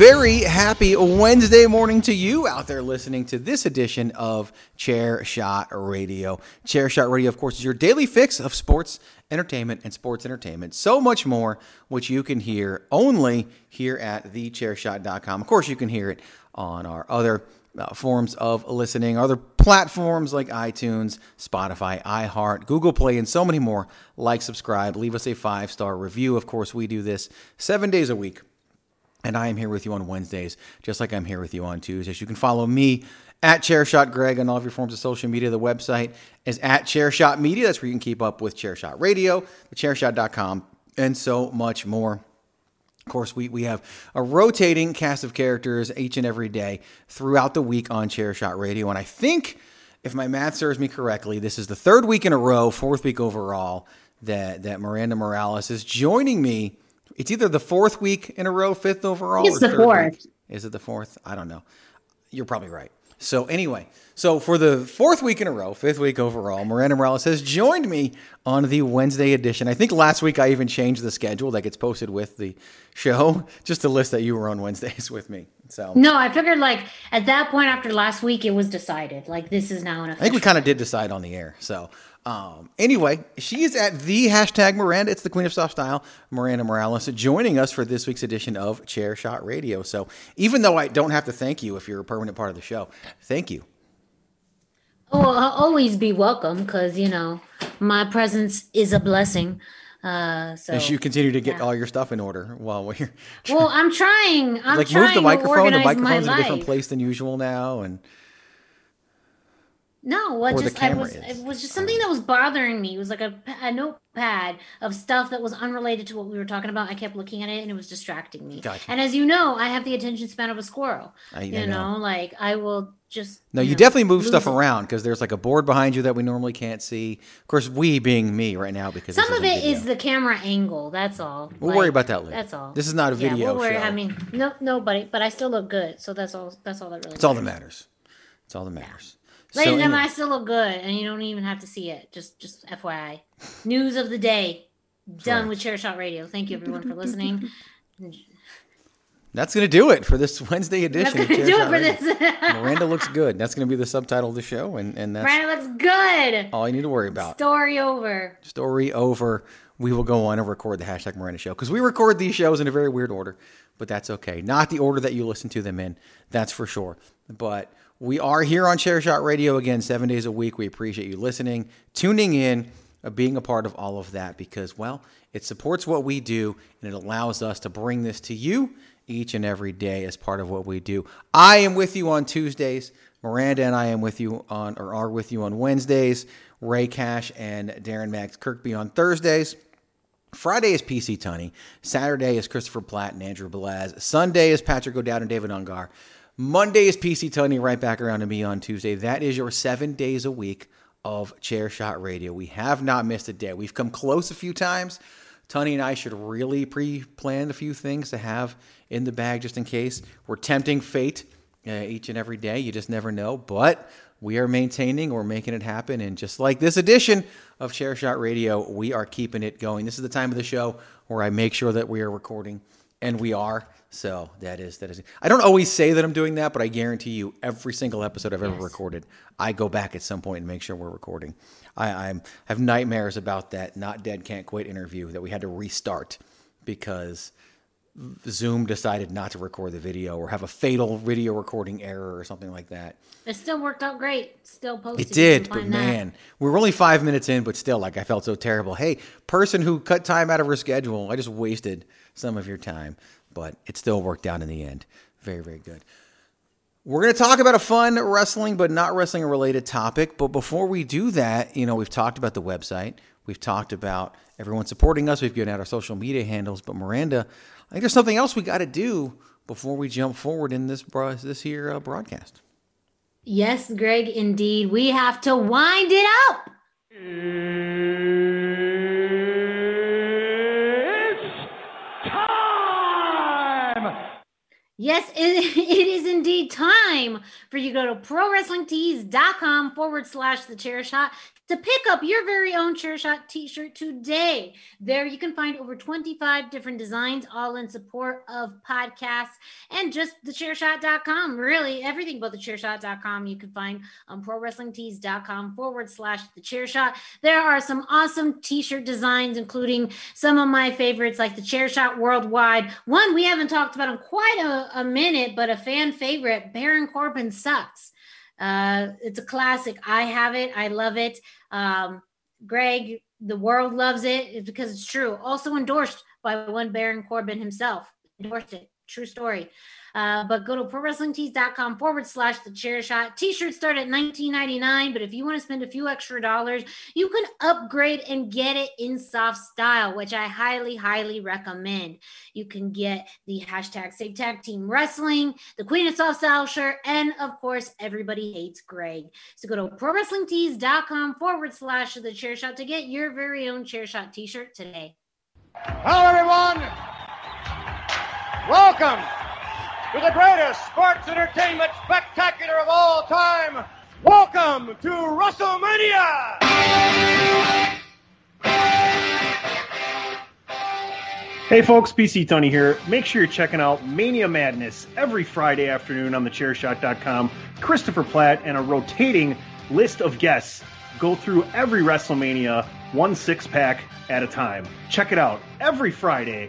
Very happy Wednesday morning to you out there listening to this edition of Chair Shot Radio. Chair Shot Radio, of course, is your daily fix of sports entertainment and sports entertainment. So much more, which you can hear only here at thechairshot.com. Of course, you can hear it on our other uh, forms of listening, other platforms like iTunes, Spotify, iHeart, Google Play, and so many more. Like, subscribe, leave us a five star review. Of course, we do this seven days a week. And I am here with you on Wednesdays, just like I'm here with you on Tuesdays. You can follow me at Chairshot Greg on all of your forms of social media. The website is at Chairshot Media. That's where you can keep up with Chairshot Radio, thechairshot.com, and so much more. Of course, we, we have a rotating cast of characters each and every day throughout the week on Chairshot Radio. And I think, if my math serves me correctly, this is the third week in a row, fourth week overall, that, that Miranda Morales is joining me. It's either the fourth week in a row, fifth overall. It's the fourth. week. Is it the fourth? I don't know. You're probably right. So anyway, so for the fourth week in a row, fifth week overall, Miranda Morales has joined me on the Wednesday edition. I think last week I even changed the schedule that gets posted with the show, just to list that you were on Wednesdays with me. So No, I figured like at that point after last week, it was decided. Like this is now an I think we kind of did decide on the air. So um, anyway, she is at the hashtag Miranda. It's the Queen of Soft Style, Miranda Morales, joining us for this week's edition of Chair Shot Radio. So even though I don't have to thank you if you're a permanent part of the show, thank you. Oh, I'll always be welcome because you know my presence is a blessing. Uh, so As you continue to get yeah. all your stuff in order while we're well, I'm trying. I'm like trying move the microphone. The microphone's in a different place than usual now, and No, what just I was is. it was just something that was bothering me. It was like a, a notepad of stuff that was unrelated to what we were talking about. I kept looking at it and it was distracting me. Gotcha. And as you know, I have the attention span of a squirrel. I- I you know. know. like I will just no, you know, definitely move stuff it. around because there's like a board behind you that we normally can't see. Of course, we being me right now because Some of it is the camera angle. That's all. We'll worry about that later. That's all. This is not a video. Yeah, video we'll worry. show. I mean, no, nobody. But I still look good. So that's all. That's all that really. It's all that matters. matters. It's all that matters. Ladies So and gentlemen, I still look good, and you don't even have to see it. Just, just FYI. News of the day. Done right. with Chair Shot Radio. Thank you everyone for listening. that's gonna do it for this Wednesday edition. That's edition. gonna of Chair do it for Radio. this. Miranda looks good. That's gonna be the subtitle of the show, and and that's Miranda looks good. all you need to worry about. Story over. story over. We will go on and record the hashtag Miranda show because we record these shows in a very weird order, but that's okay. Not the order that you listen to them in, that's for sure. But we are here on Chair Shot Radio again, seven days a week. We appreciate you listening, tuning in, uh, being a part of all of that because, well, it supports what we do and it allows us to bring this to you each and every day as part of what we do. I am with you on Tuesdays. Miranda and I am with you on or are with you on Wednesdays. Rey Cash and Darren Mags Kirkby on Thursdays. Friday is PC Tunney. Saturday is Christopher Platt and Andrew Balaz. Sunday is Patrick O'Dowd and David Ungar. Monday is PC Tunney right back around to me on Tuesday. That is your seven days a week of Chair Shot Radio. We have not missed a day. We've come close a few times. Tunney and I should really pre-plan a few things to have in the bag just in case. We're tempting fate uh, each and every day. You just never know. But we are maintaining, we're making it happen. And just like this edition of Chair Shot Radio, we are keeping it going. This is the time of the show where I make sure that we are recording, and we are. So that is that is. I don't always say that I'm doing that, but I guarantee you, every single episode I've ever Yes. recorded, I go back at some point and make sure we're recording. I I'm, have nightmares about that not dead can't quit interview that we had to restart because Zoom decided not to record the video or have a fatal video recording error or something like that. It still worked out great. Still posted. It did, but find that. man, we were only five minutes in, but still, like I felt so terrible. Hey, person who cut time out of her schedule, I just wasted some of your time, but it still worked out in the end. Very, very good. We're going to talk about a fun wrestling, but not wrestling related topic. But before we do that, you know, we've talked about the website. We've talked about everyone supporting us. We've given out our social media handles. But Miranda, I think there's something else we got to do before we jump forward in this this here uh, broadcast. Yes, Greg, indeed. We have to wind it up. Yes, it, it is indeed time for you to go to prowrestlingtees.com forward slash the chair shot to pick up your very own chair shot t-shirt today. There you can find over 25 different designs, all in support of podcasts and just the chairshot.com. Really, everything but the chairshot.com you can find on prowrestlingtees.com forward slash the chair shot. There are some awesome t-shirt designs, including some of my favorites like the chair shot worldwide. One we haven't talked about in quite a, a minute, but a fan favorite, Baron Corbin sucks. Uh, it's a classic. I have it. I love it. Um, Greg, the world loves it because it's true. Also endorsed by one Baron Corbin himself. Endorsed it. True story. Uh, but go to prowrestlingtees.com forward slash the chair shot. T-shirts start at $19.99, but if you want to spend a few extra dollars, you can upgrade and get it in soft style, which I highly, highly recommend. You can get the hashtag Save Tag Team Wrestling, the Queen of Soft Style shirt, and of course, everybody hates Greg. So go to prowrestlingtees.com forward slash the chair shot to get your very own chair shot t-shirt today. Hello, everyone. Welcome to the greatest sports entertainment spectacular of all time. Welcome to WrestleMania! Hey folks, PC Tunney here. Make sure you're checking out Mania Madness every Friday afternoon on thechairshot.com. Christopher Platt and a rotating list of guests go through every WrestleMania one six pack at a time. Check it out every Friday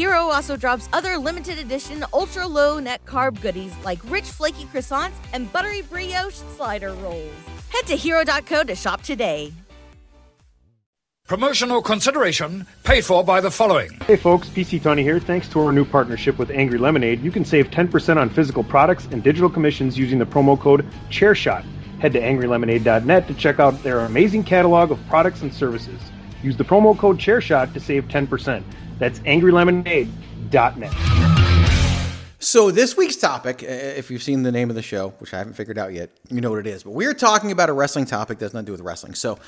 Hero also drops other limited edition ultra low net carb goodies like rich flaky croissants and buttery brioche slider rolls. Head to hero.co to shop today. Promotional consideration paid for by the following. Hey folks, PC Tunney here. Thanks to our new partnership with Angry Lemonade, you can save 10% on physical products and digital commissions using the promo code ChairShot. Head to angrylemonade.net to check out their amazing catalog of products and services. Use the promo code ChairShot to save 10%. That's angrylemonade.net. So this week's topic, if you've seen the name of the show, which I haven't figured out yet, you know what it is. But we're talking about a wrestling topic that's nothing to do with wrestling. So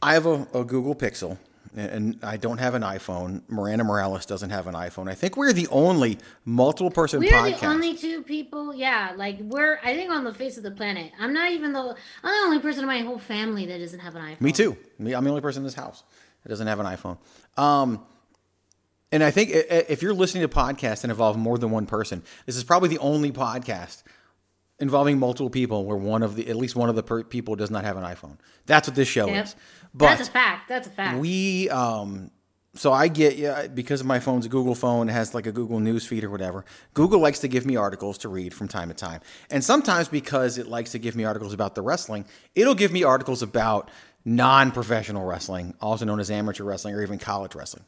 I have a, a, Google Pixel, and I don't have an iPhone. Miranda Morales doesn't have an iPhone. I think we're the only multiple person. We're podcast. the only two people. Yeah, like we're. I think on the face of the planet. I'm not even the. I'm the only person in my whole family that doesn't have an iPhone. Me too. Me, I'm the only person in this house that doesn't have an iPhone. Um, and I think if you're listening to podcasts that involve more than one person, this is probably the only podcast involving multiple people where one of the at least one of the per- people does not have an iPhone. That's what this show Yep. is. But That's a fact. That's a fact. we um so I get yeah because my phone's a Google phone, it has like a Google News feed or whatever. Google likes to give me articles to read from time to time. And sometimes because it likes to give me articles about the wrestling, it'll give me articles about non-professional wrestling, also known as amateur wrestling or even college wrestling.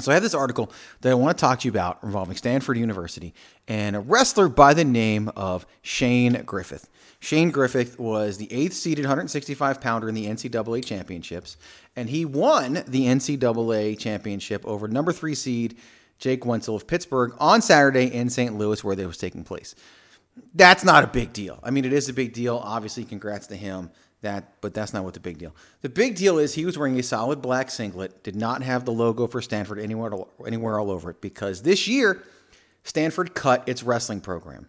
So I have this article that I want to talk to you about involving Stanford University and a wrestler by the name of Shane Griffith. Shane Griffith was the eighth seeded 165 pounder in the NCAA championships, and he won the NCAA championship over number three seed Jake Wentzel of Pittsburgh on Saturday in St. Louis, where it was taking place. That's not a big deal. I mean, it is a big deal. Obviously, congrats to him. That, but that's not what the big deal. The big deal is he was wearing a solid black singlet, did not have the logo for Stanford anywhere anywhere all over it because this year Stanford cut its wrestling program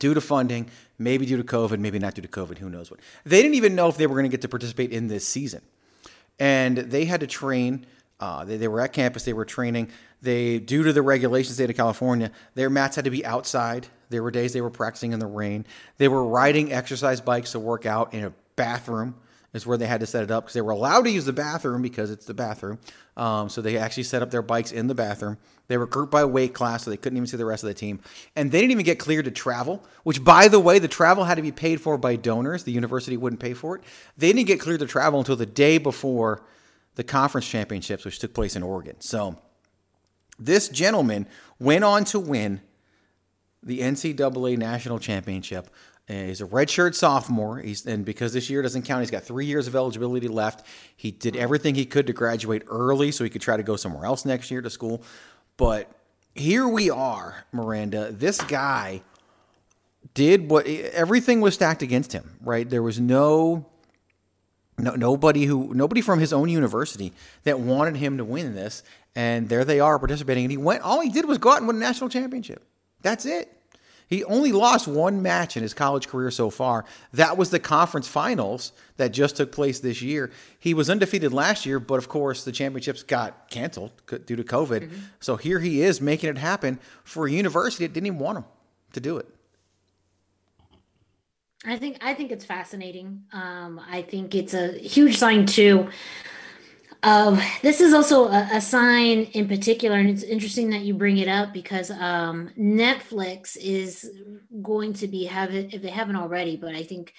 due to funding, maybe due to COVID, maybe not due to COVID, who knows what. They didn't even know if they were going to get to participate in this season, and they had to train. Uh, they, they were at campus. They were training. They, due to the regulations, state of California, their mats had to be outside. There were days they were practicing in the rain. They were riding exercise bikes to work out in a bathroom is where they had to set it up because they were allowed to use the bathroom because it's the bathroom. Um, so they actually set up their bikes in the bathroom. They were grouped by weight class, so they couldn't even see the rest of the team. And they didn't even get cleared to travel, which, by the way, the travel had to be paid for by donors. The university wouldn't pay for it. They didn't get cleared to travel until the day before the conference championships, which took place in Oregon. So this gentleman went on to win the NCAA national championship. He's a redshirt sophomore. He's and because this year doesn't count, he's got three years of eligibility left. He did everything he could to graduate early so he could try to go somewhere else next year to school. But here we are, Miranda. This guy did what everything was stacked against him. Right? There was no no, nobody who nobody from his own university that wanted him to win this, and there they are participating. And he went. All he did was go out and win a national championship. That's it. He only lost one match in his college career so far. That was the conference finals that just took place this year. He was undefeated last year, but of course the championships got canceled due to COVID. Mm-hmm. So here he is making it happen for a university that didn't even want him to do it. I think I think it's fascinating. Um, I think it's a huge sign too this is also a, a, sign in particular, and it's interesting that you bring it up because um, Netflix is going to be have it if they haven't already, but I think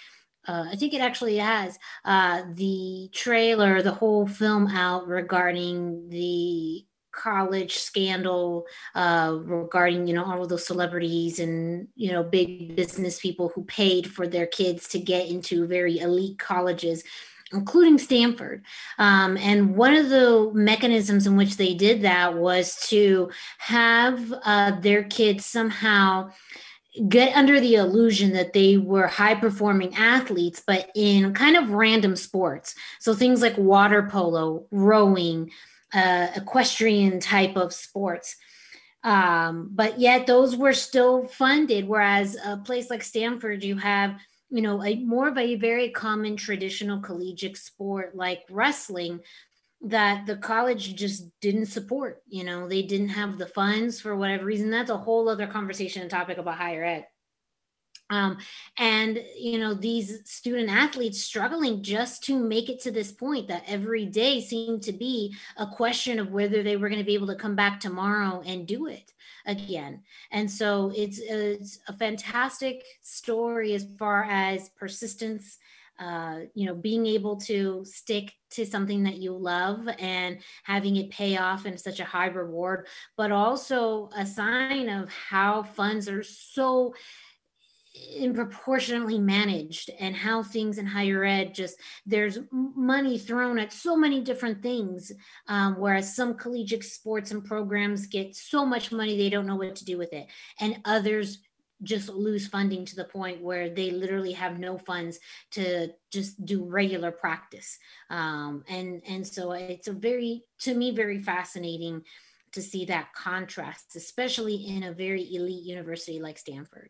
uh, I think it actually has uh, the trailer, the whole film out regarding the college scandal uh, regarding you know all of those celebrities and you know big business people who paid for their kids to get into very elite colleges including Stanford. Um, and one of the mechanisms in which they did that was to have uh, their kids somehow get under the illusion that they were high performing athletes, but in kind of random sports. So things like water polo, rowing, uh, equestrian type of sports. Um, but yet those were still funded. Whereas a place like Stanford, you have you know, a more of a very common traditional collegiate sport like wrestling that the college just didn't support. You know, they didn't have the funds for whatever reason. That's a whole other conversation and topic about higher ed. Um, and you know these student athletes struggling just to make it to this point that every day seemed to be a question of whether they were going to be able to come back tomorrow and do it again. And so it's, it's a fantastic story as far as persistence, uh, you know, being able to stick to something that you love and having it pay off in such a high reward, but also a sign of how funds are so improportionately managed and how things in higher ed just there's money thrown at so many different things um, whereas some collegiate sports and programs get so much money they don't know what to do with it. And others just lose funding to the point where they literally have no funds to just do regular practice. Um, and and so it's a very to me very fascinating to see that contrast especially in a very elite university like stanford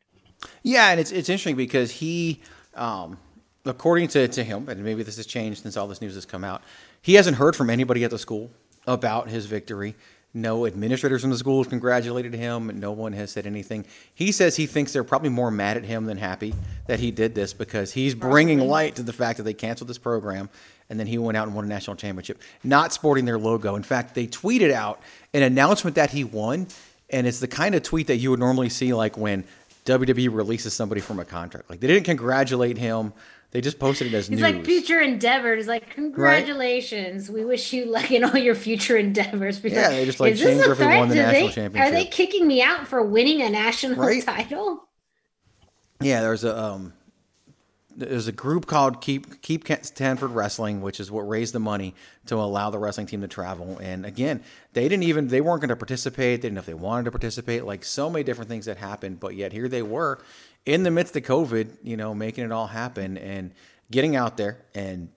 yeah, and it's it's interesting because he, um, according to, to him, and maybe this has changed since all this news has come out, he hasn't heard from anybody at the school about his victory. No administrators from the school have congratulated him. No one has said anything. He says he thinks they're probably more mad at him than happy that he did this because he's bringing light to the fact that they canceled this program and then he went out and won a national championship, not sporting their logo. In fact, they tweeted out an announcement that he won, and it's the kind of tweet that you would normally see like when WWE releases somebody from a contract. Like they didn't congratulate him. They just posted it as it's news. like future endeavors. Like congratulations, right? we wish you luck in all your future endeavors. Because, yeah, they just like Griffin won the national they, championship. Are they kicking me out for winning a national right? title? Yeah, there's a um, there's a group called Keep Keep Stanford Wrestling, which is what raised the money to allow the wrestling team to travel. And again, they didn't even they weren't going to participate. They didn't know if they wanted to participate. Like so many different things that happened, but yet here they were in the midst of COVID, you know, making it all happen and getting out there and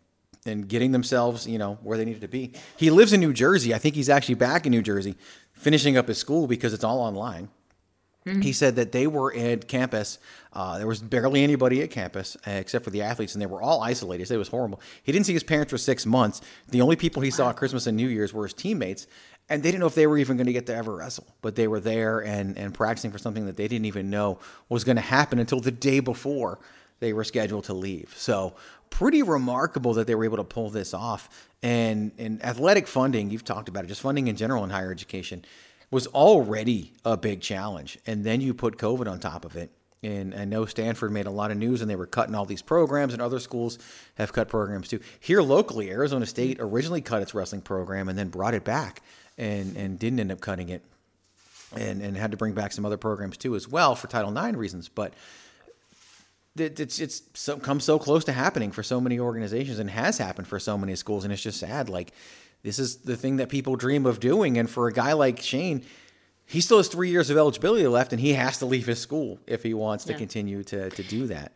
and getting themselves, you know, where they needed to be. He lives in New Jersey. I think he's actually back in New Jersey, finishing up his school because it's all online. Mm-hmm. He said that they were at campus. Uh, there was barely anybody at campus uh, except for the athletes, and they were all isolated. It was horrible. He didn't see his parents for six months. The only people he saw at Christmas and New Year's were his teammates, and they didn't know if they were even going to get to ever wrestle. But they were there and, and practicing for something that they didn't even know was going to happen until the day before they were scheduled to leave. So pretty remarkable that they were able to pull this off. And and athletic funding, you've talked about it, just funding in general in higher education was already a big challenge. And then you put COVID on top of it. And I know Stanford made a lot of news and they were cutting all these programs, and other schools have cut programs too. Here locally, Arizona State originally cut its wrestling program and then brought it back and, and didn't end up cutting it and, and had to bring back some other programs too as well for Title IX reasons. But it, it's it's so, come so close to happening for so many organizations and has happened for so many schools, and it's just sad. Like this is the thing that people dream of doing, and for a guy like Shane, he still has three years of eligibility left, and he has to leave his school if he wants to continue to to do that.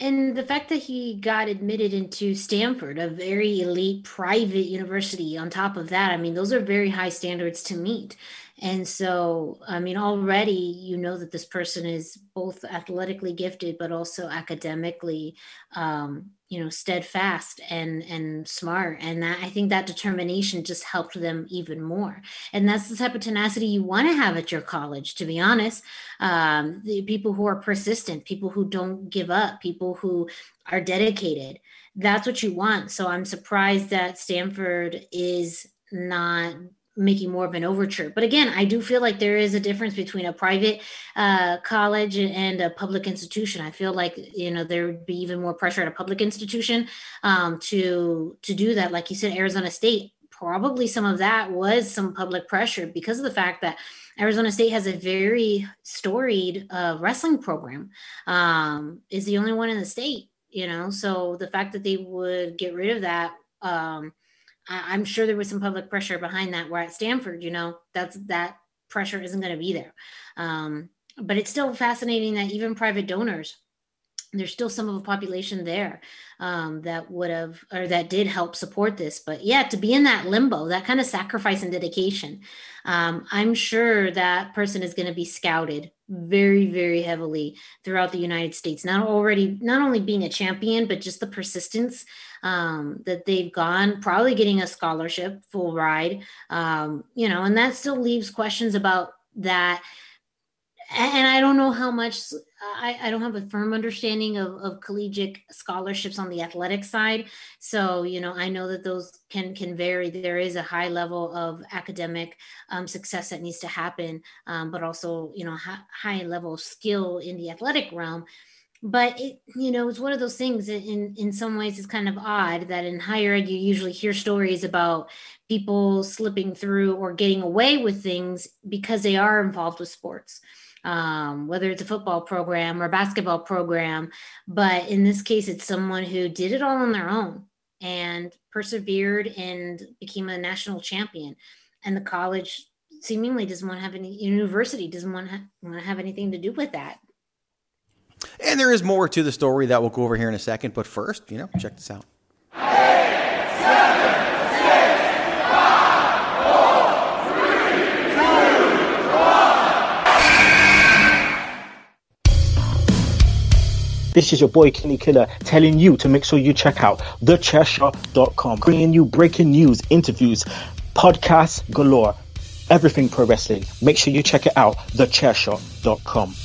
And the fact that he got admitted into Stanford, a very elite private university, on top of that, I mean, those are very high standards to meet. And so, I mean, already you know that this person is both athletically gifted, but also academically, um, you know, steadfast and and smart. And that, I think that determination just helped them even more. And that's the type of tenacity you want to have at your college, to be honest um, the people who are persistent, people who don't give up, people who are dedicated. That's what you want. So I'm surprised that Stanford is not making more of an overture. But again, I do feel like there is a difference between a private uh, college and a public institution. I feel like you know there would be even more pressure at a public institution um, to to do that. Like you said, Arizona State. Probably some of that was some public pressure because of the fact that Arizona State has a very storied uh, wrestling program. Um, is the only one in the state, you know. So the fact that they would get rid of that, um, I- I'm sure there was some public pressure behind that. Where at Stanford, you know, that's that pressure isn't going to be there. Um, but it's still fascinating that even private donors there's still some of the population there um, that would have or that did help support this. But yeah, to be in that limbo, that kind of sacrifice and dedication, um, I'm sure that person is going to be scouted very, very heavily throughout the United States. Not already, not only being a champion, but just the persistence um, that they've gone, probably getting a scholarship, full ride, um, you know, and that still leaves questions about that and I don't know how much I, I don't have a firm understanding of, of collegiate scholarships on the athletic side. So, you know, I know that those can can vary. There is a high level of academic um, success that needs to happen, um, but also, you know, hi, high level of skill in the athletic realm. But it, you know, it's one of those things. In in some ways, it's kind of odd that in higher ed you usually hear stories about people slipping through or getting away with things because they are involved with sports um, whether it's a football program or a basketball program. But in this case, it's someone who did it all on their own and persevered and became a national champion. And the college seemingly doesn't want to have any university doesn't want to, ha- want to have anything to do with that. And there is more to the story that we'll go over here in a second. But first, you know, check this out. This is your boy Kenny Killer telling you to make sure you check out thechairshot.com, bringing you breaking news, interviews, podcasts galore, everything pro wrestling. Make sure you check it out, thechairshot.com.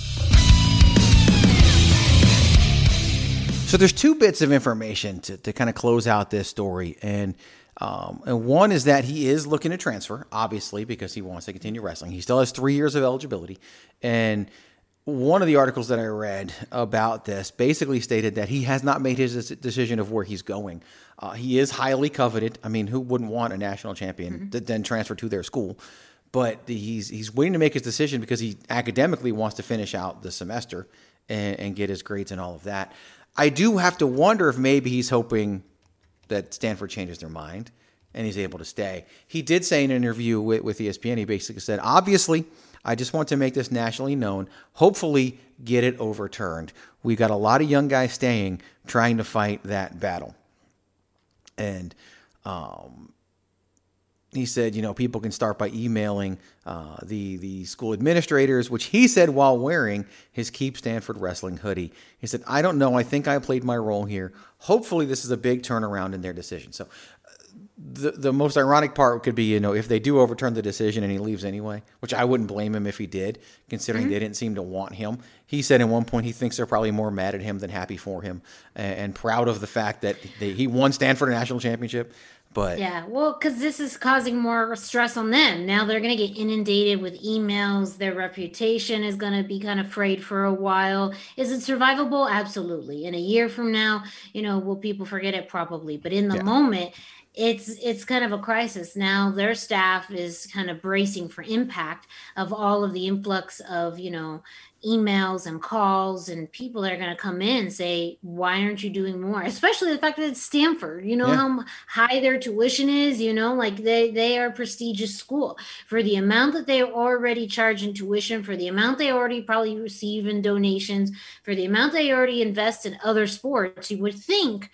So there's two bits of information to, to kind of close out this story, and um, and one is that he is looking to transfer, obviously, because he wants to continue wrestling. He still has three years of eligibility, and one of the articles that I read about this basically stated that he has not made his decision of where he's going. Uh, he is highly coveted. I mean, who wouldn't want a national champion to then transfer to their school? But he's he's waiting to make his decision because he academically wants to finish out the semester and, and get his grades and all of that. I do have to wonder if maybe he's hoping that Stanford changes their mind and he's able to stay. He did say in an interview with, with ESPN, he basically said, obviously, I just want to make this nationally known, hopefully get it overturned. We've got a lot of young guys staying, trying to fight that battle. And um, he said, you know, people can start by emailing uh, the the school administrators, which he said while wearing his Keep Stanford Wrestling hoodie. He said, I don't know. I think I played my role here. Hopefully, this is a big turnaround in their decision. So, the the most ironic part could be, you know, if they do overturn the decision and he leaves anyway, which I wouldn't blame him if he did, considering Mm-hmm. they didn't seem to want him. He said at one point he thinks they're probably more mad at him than happy for him, and, and proud of the fact that they, he won Stanford a national championship. But Yeah, well, because this is causing more stress on them. Now they're going to get inundated with emails. Their reputation is going to be kind of frayed for a while. Is it survivable? Absolutely. In a year from now, you know, will people forget it? Probably. But in the Yeah. moment, it's it's kind of a crisis now their staff is kind of bracing for impact of all of the influx of you know emails and calls and people that are going to come in and say why aren't you doing more especially the fact that it's stanford you know Yeah. how high their tuition is you know like they they are a prestigious school for the amount that they already charge in tuition for the amount they already probably receive in donations for the amount they already invest in other sports you would think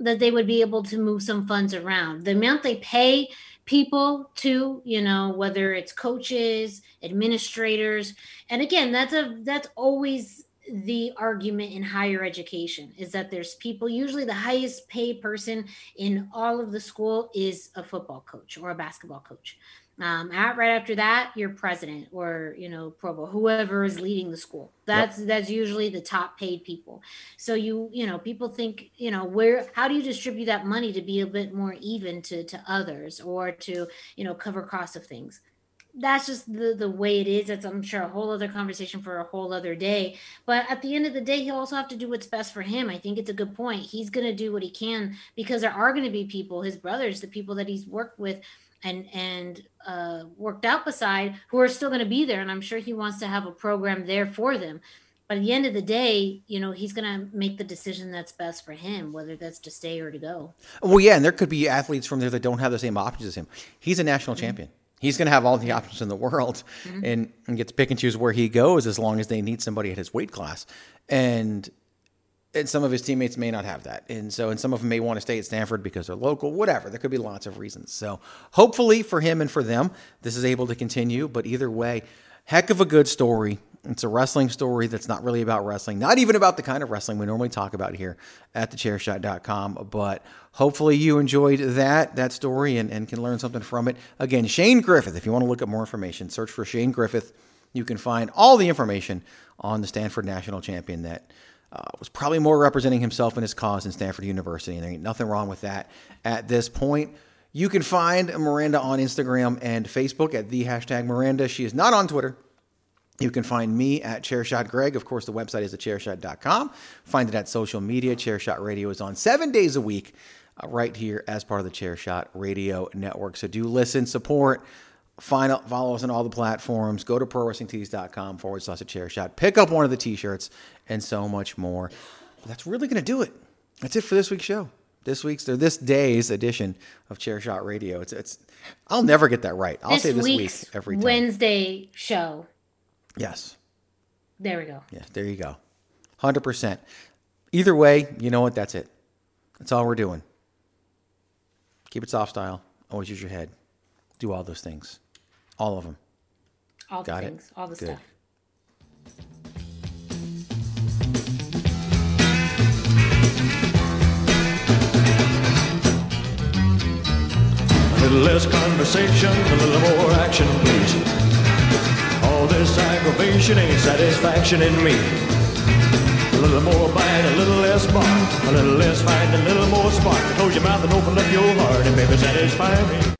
that they would be able to move some funds around. The amount they pay people too you know, whether it's coaches, administrators, and again, that's a that's always the argument in higher education is that there's people usually the highest paid person in all of the school is a football coach or a basketball coach um, at, right after that your president or you know provost whoever is leading the school. That's that's usually the top paid people. So you you know people think you know where how do you distribute that money to be a bit more even to to others or to you know cover costs of things? That's just the the way it is. That's i'm sure a whole other conversation for a whole other day. But at the end of the day he'll also have to do what's best for him. I think it's a good point. He's going to do what he can because there are going to be people his brothers the people that he's worked with and and uh, worked out beside who are still going to be there and i'm sure he wants to have a program there for them but at the end of the day you know he's going to make the decision that's best for him whether that's to stay or to go Well, yeah, and there could be athletes from there that don't have the same options as him. He's a national Mm-hmm. champion. He's going to have all the options in the world, and, and get to pick and choose where he goes as long as they need somebody at his weight class. And and some of his teammates may not have that, and so and some of them may want to stay at Stanford because they're local. Whatever, there could be lots of reasons. So hopefully for him and for them, this is able to continue. But either way, heck of a good story. It's a wrestling story that's not really about wrestling, not even about the kind of wrestling we normally talk about here at thechairshot.com. But hopefully you enjoyed that that story and, and can learn something from it. Again, Shane Griffith, if you want to look up more information, search for Shane Griffith. You can find all the information on the Stanford national champion that uh, was probably more representing himself and his cause in Stanford University. And there ain't nothing wrong with that at this point. You can find Miranda on Instagram and Facebook at the hashtag Miranda. She is not on Twitter. You can find me at Chairshot Greg. Of course, the website is thechairshot.com. Find it at social media. Chairshot Radio is on seven days a week uh, right here as part of the Chairshot Radio Network. So do listen, support, find out, follow us on all the platforms. Go to prowrestlingtees.com forward slash a chair shot. Pick up one of the t shirts and so much more. But that's really going to do it. That's it for this week's show. This week's or this day's edition of Chair Shot Radio. It's it's I'll never get that right. I'll this say this week every time. wednesday show yes. there we go Yes, there you go. 100%. Either way, you know what? That's it. That's all we're doing. Keep it soft style. Always use your head. Do all those things. All of them. all the Got it. all the Good. stuff A little less conversation, a little more action, please. All this aggravation ain't satisfaction in me. A little more bite, a little less bark, a little less fight, a little more spark. Close your mouth and open up your heart, and baby, satisfy me.